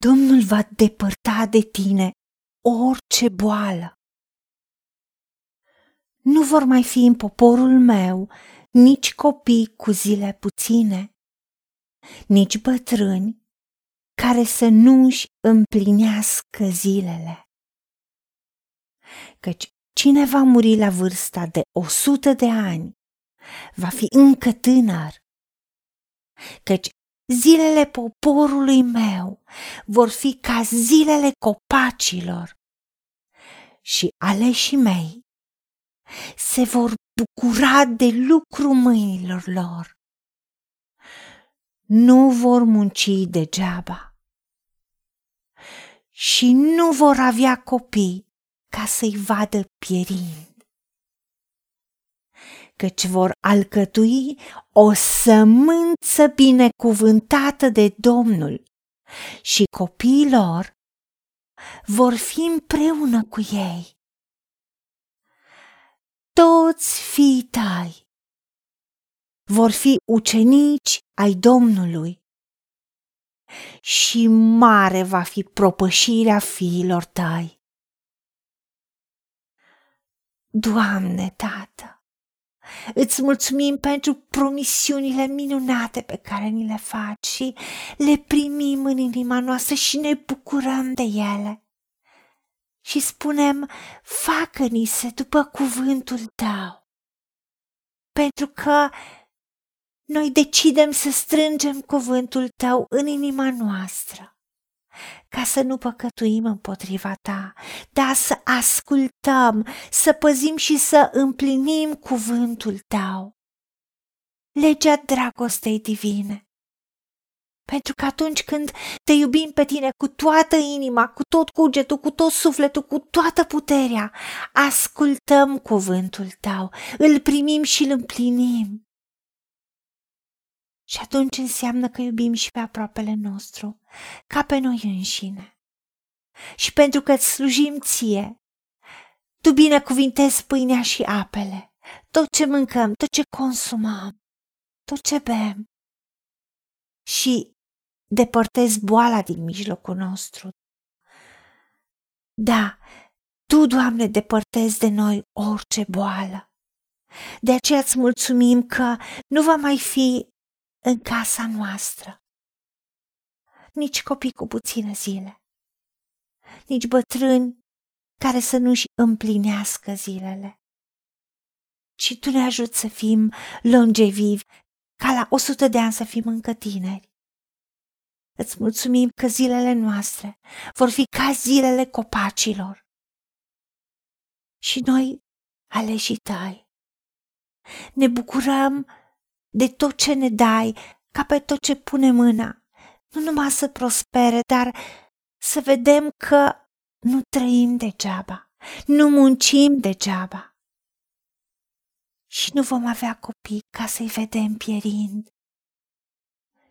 Domnul va depărta de tine orice boală. Nu vor mai fi în poporul meu nici copii cu zile puține, nici bătrâni care să nu își împlinească zilele. Căci cine va muri la vârsta de o sută de ani va fi încă tânăr, căci zilele poporului meu vor fi ca zilele copacilor. Și aleșii mei se vor bucura de lucru mâinilor lor. Nu vor munci degeaba. Și nu vor avea copii ca să-i vadă pierind căci vor alcătui o sămânță binecuvântată de Domnul și copiii lor vor fi împreună cu ei. Toți fiii tăi vor fi ucenici ai Domnului și mare va fi propășirea fiilor tăi. Doamne, Tată, Îți mulțumim pentru promisiunile minunate pe care ni le faci și le primim în inima noastră și ne bucurăm de ele. Și spunem, facă-ni se după cuvântul tău. Pentru că noi decidem să strângem cuvântul tău în inima noastră ca să nu păcătuim împotriva ta, dar să ascultăm, să păzim și să împlinim cuvântul tău. Legea dragostei divine. Pentru că atunci când te iubim pe tine cu toată inima, cu tot cugetul, cu tot sufletul, cu toată puterea, ascultăm cuvântul tău, îl primim și îl împlinim. Și atunci înseamnă că iubim și pe aproapele nostru, ca pe noi înșine. Și pentru că îți slujim ție, tu binecuvintezi pâinea și apele, tot ce mâncăm, tot ce consumăm, tot ce bem. Și depărtezi boala din mijlocul nostru. Da, Tu, Doamne, depărtezi de noi orice boală. De aceea îți mulțumim că nu va mai fi în casa noastră. Nici copii cu puține zile, nici bătrâni care să nu-și împlinească zilele. Și Tu ne ajut să fim longevivi, ca la o sută de ani să fim încă tineri. Îți mulțumim că zilele noastre vor fi ca zilele copacilor. Și noi, aleșii tăi, ne bucurăm de tot ce ne dai, ca pe tot ce pune mâna. Nu numai să prospere, dar să vedem că nu trăim degeaba, nu muncim degeaba. Și nu vom avea copii ca să-i vedem pierind.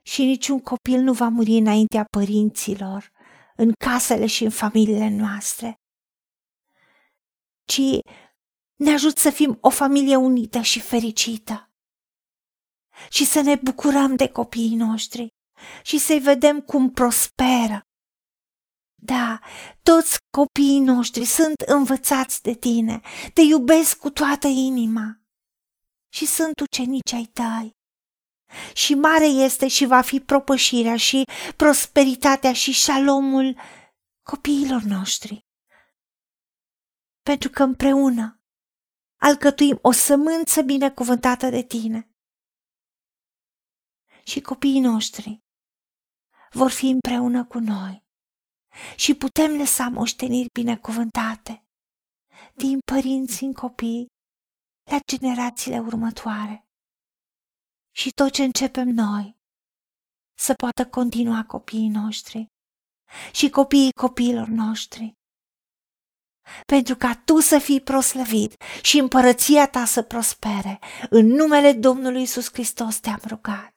Și niciun copil nu va muri înaintea părinților, în casele și în familiile noastre, ci ne ajut să fim o familie unită și fericită și să ne bucurăm de copiii noștri și să-i vedem cum prosperă. Da, toți copiii noștri sunt învățați de tine, te iubesc cu toată inima și sunt ucenici ai tăi. Și mare este și va fi propășirea și prosperitatea și șalomul copiilor noștri. Pentru că împreună alcătuim o sămânță binecuvântată de tine și copiii noștri vor fi împreună cu noi și putem lăsa moșteniri binecuvântate din părinți în copii la generațiile următoare. Și tot ce începem noi să poată continua copiii noștri și copiii copiilor noștri. Pentru ca tu să fii proslăvit și împărăția ta să prospere, în numele Domnului Isus Hristos te-am rugat